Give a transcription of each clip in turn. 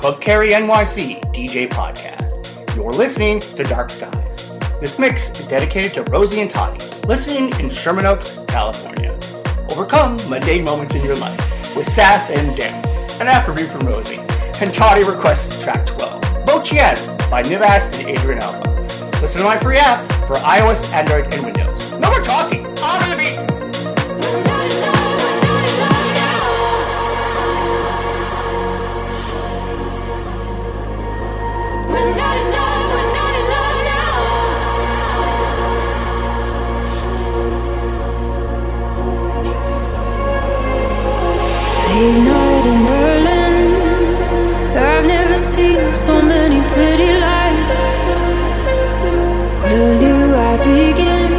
Club Kerry NYC DJ Podcast. You're listening to Dark Skies. This mix is dedicated to Rosie and Toddy, listening in Sherman Oaks, California. Overcome mundane moments in your life with sass and dance. An afterview from Rosie. And Toddy requests track 12, Bochian by Nivas and Adrian Alba. Listen to my free app for iOS, Android, and Windows. No more talking. On to the beats. So many pretty lights. Where do I begin?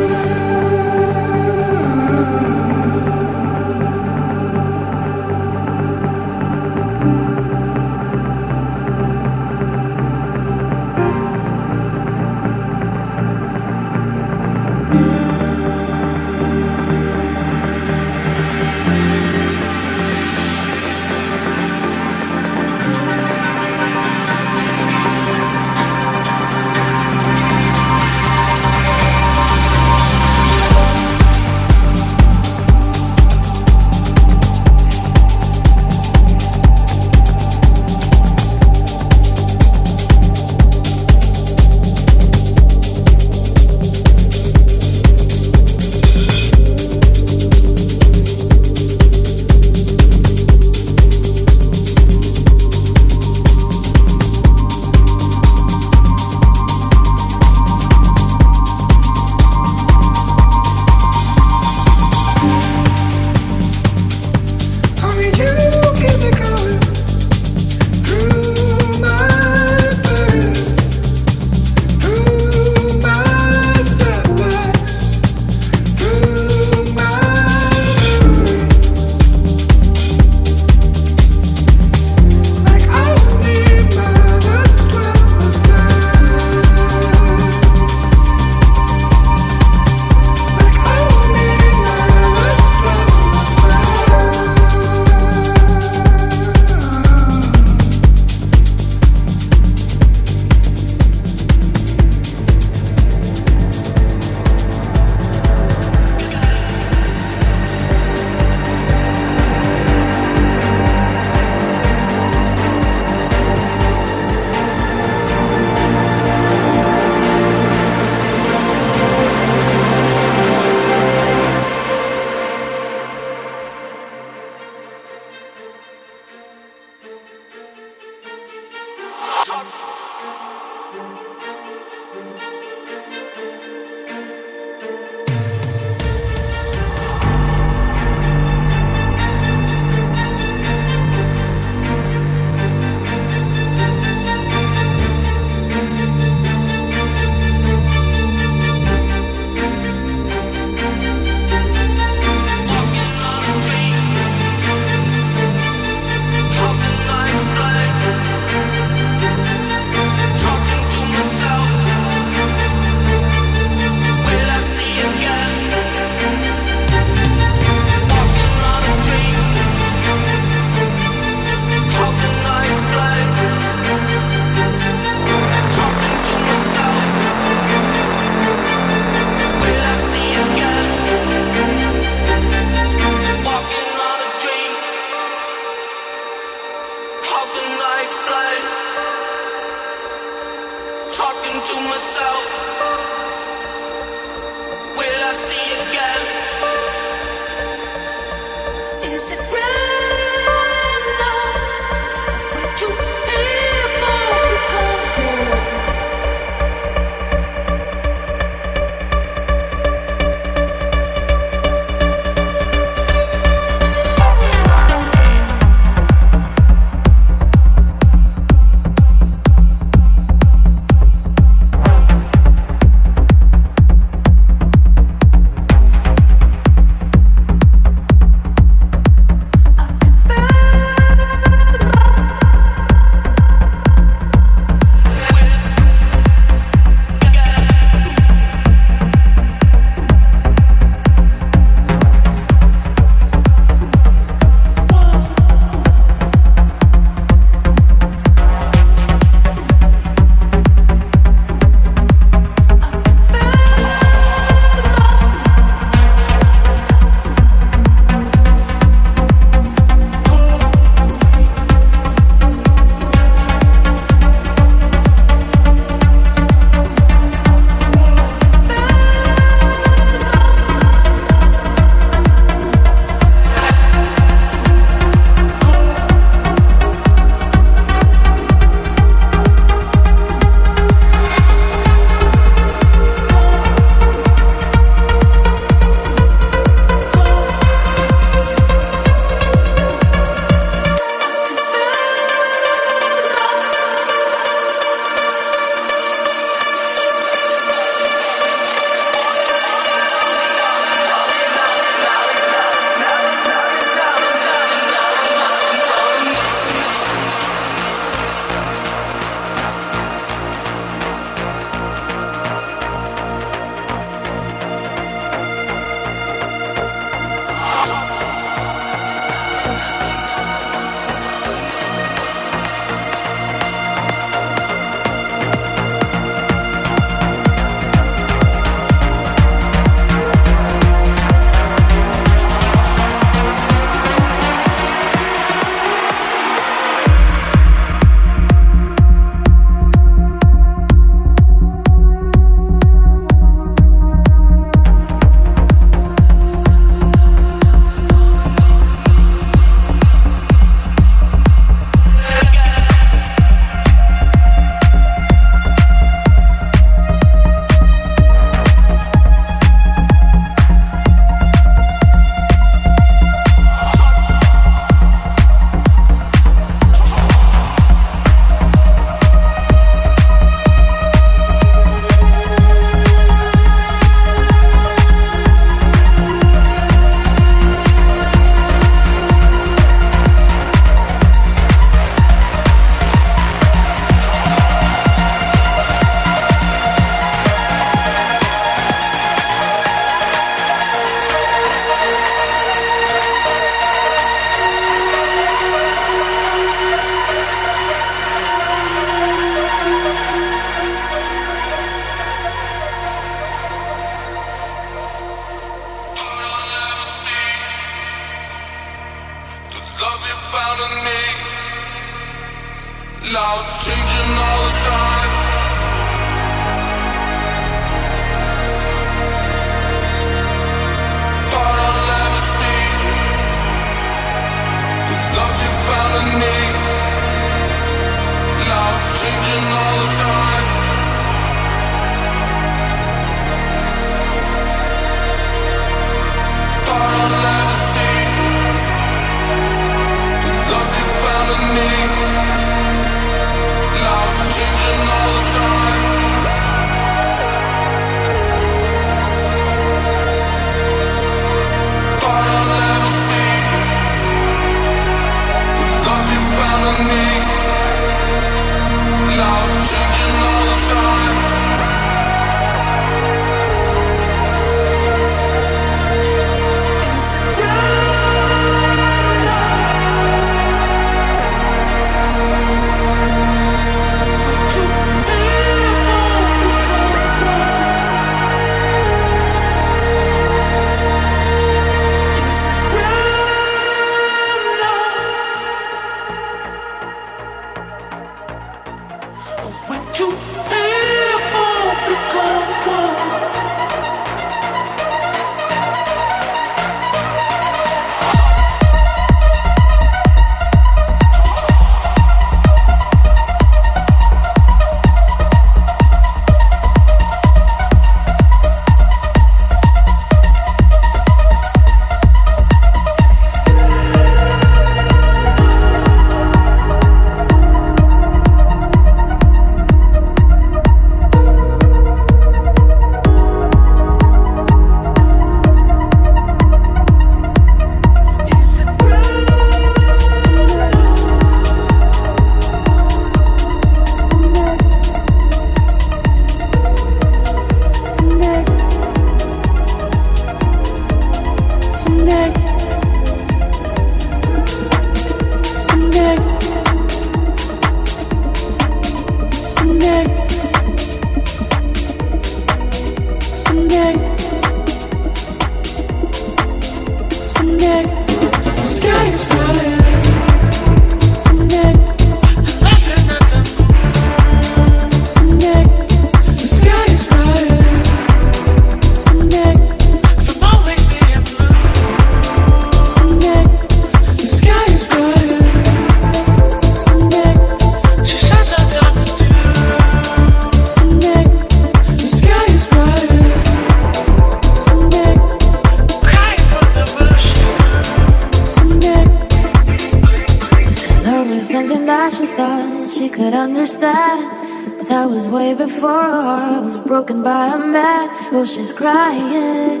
She's crying.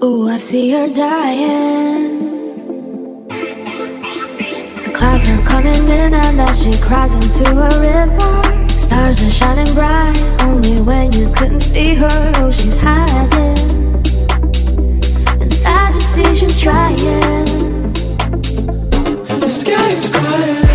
Oh, I see her dying. The clouds are coming in, and as she cries into a river, stars are shining bright. Only when you couldn't see her, oh, she's hiding. Inside, you see she's trying. Sky is crying.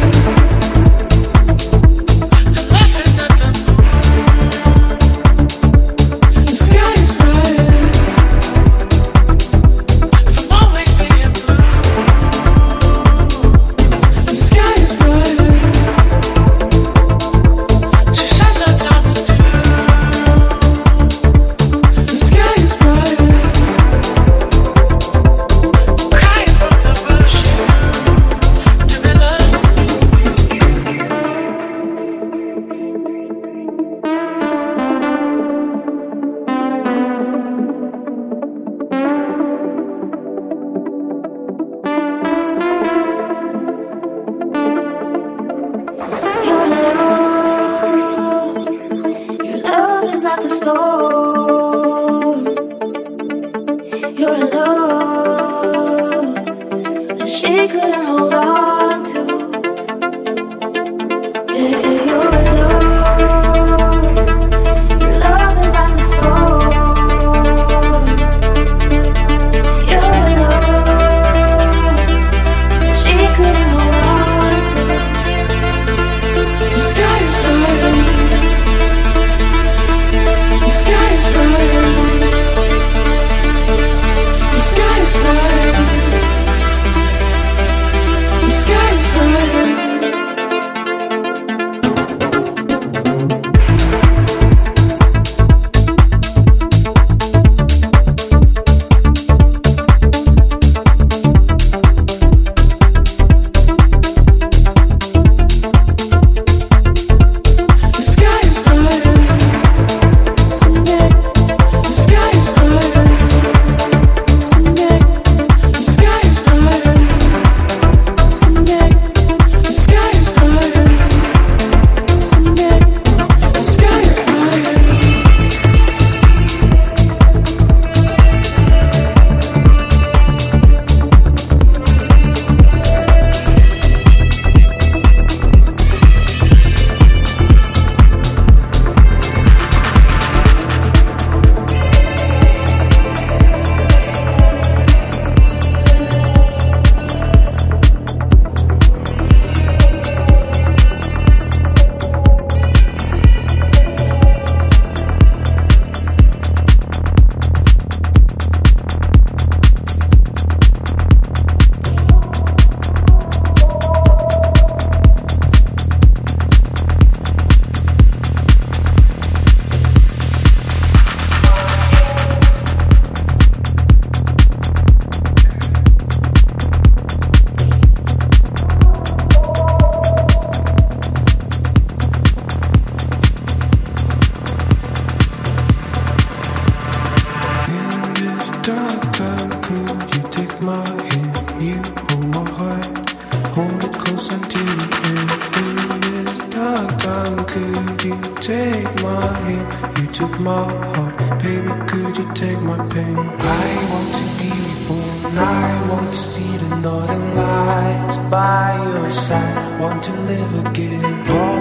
my heart. Baby, could you take my pain? I want to be reborn. I want to see the northern lights by your side. Want to live again for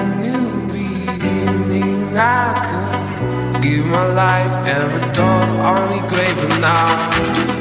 a new beginning. I could give my life every door on the grave now.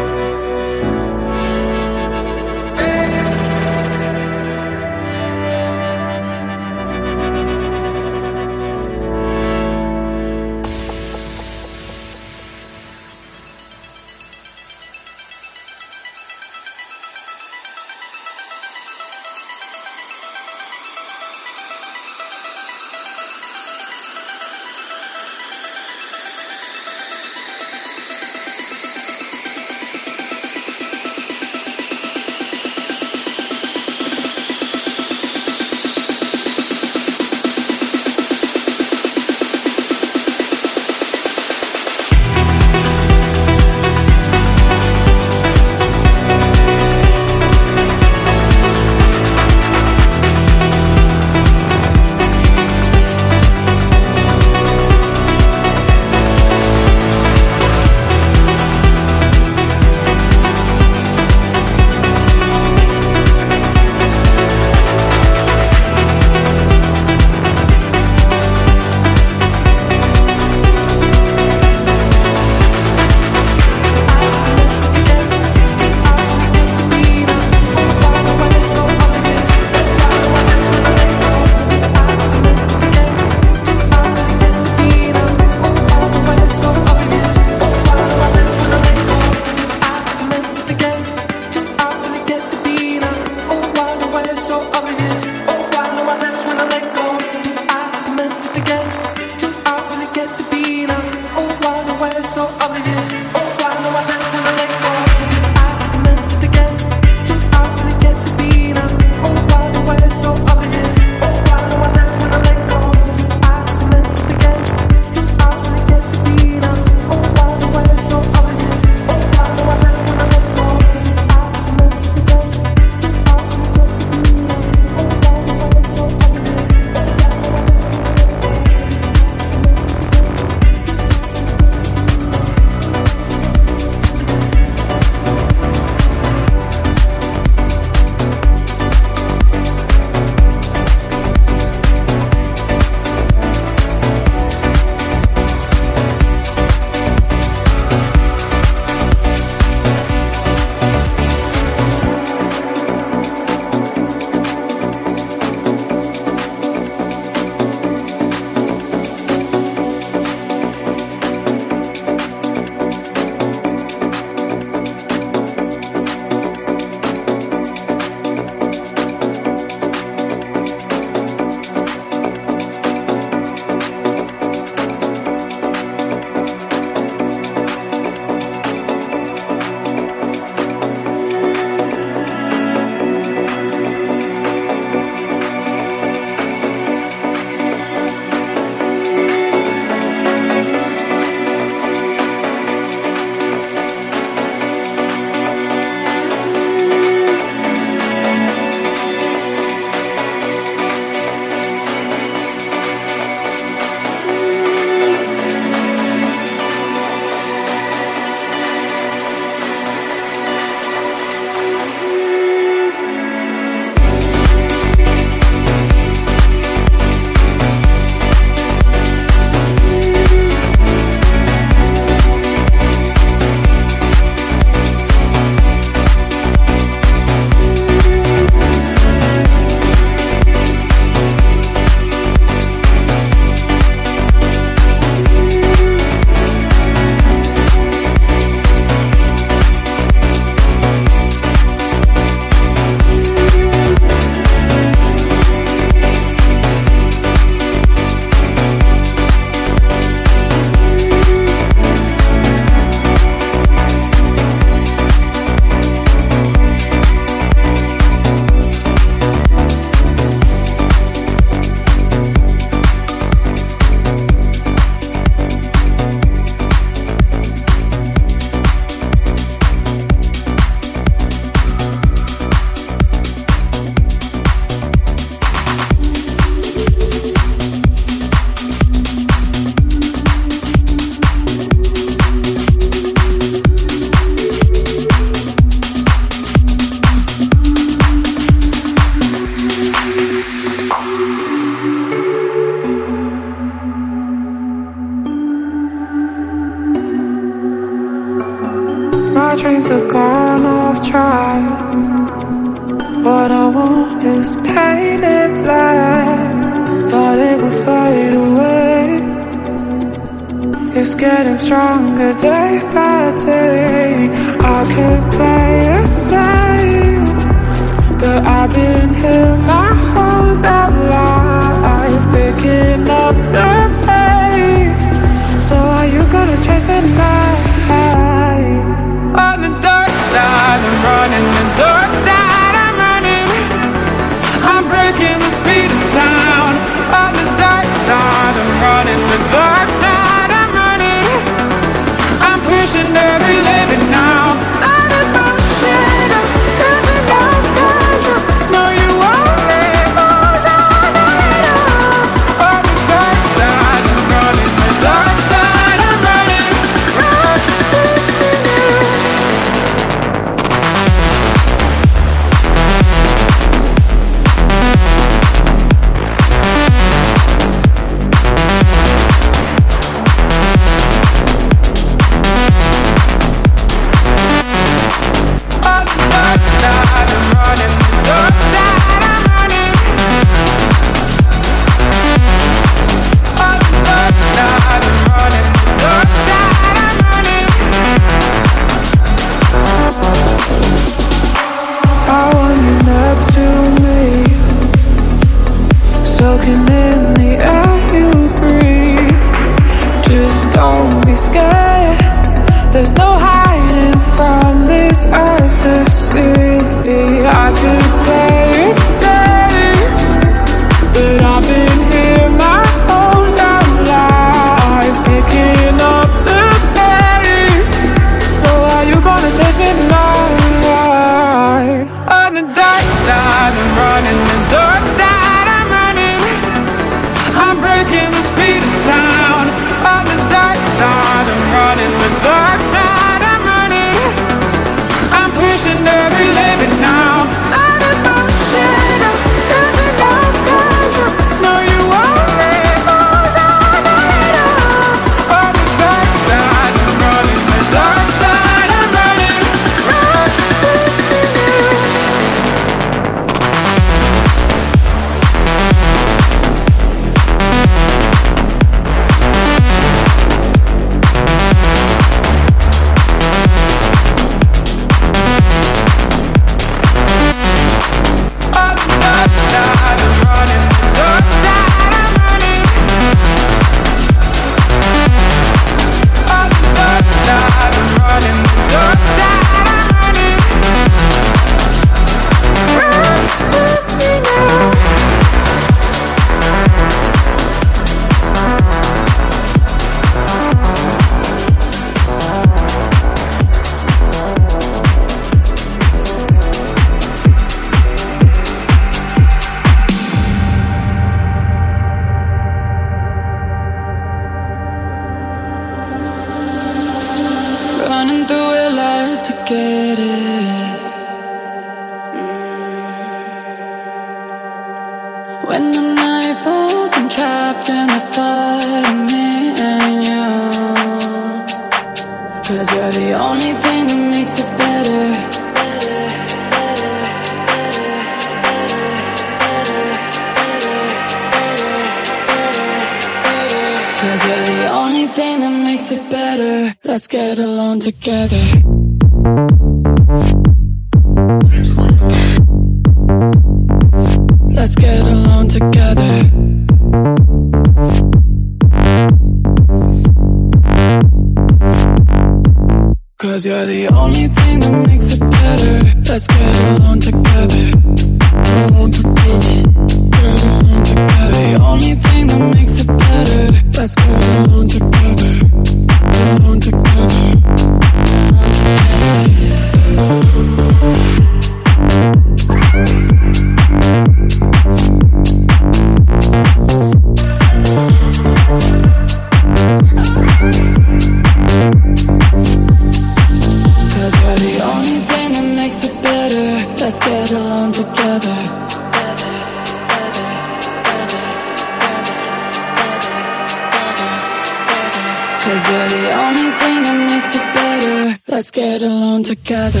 Cause you're the only thing that makes it better. Let's get alone together.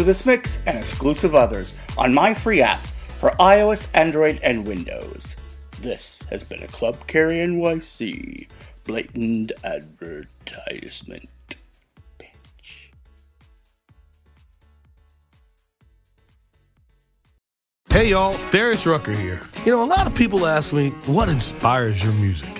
to this mix and exclusive others on my free app for iOS, Android, and Windows. This has been a Club Kerry NYC blatant advertisement. Hey y'all, Darius Rucker here. You know, a lot of people ask me, what inspires your music?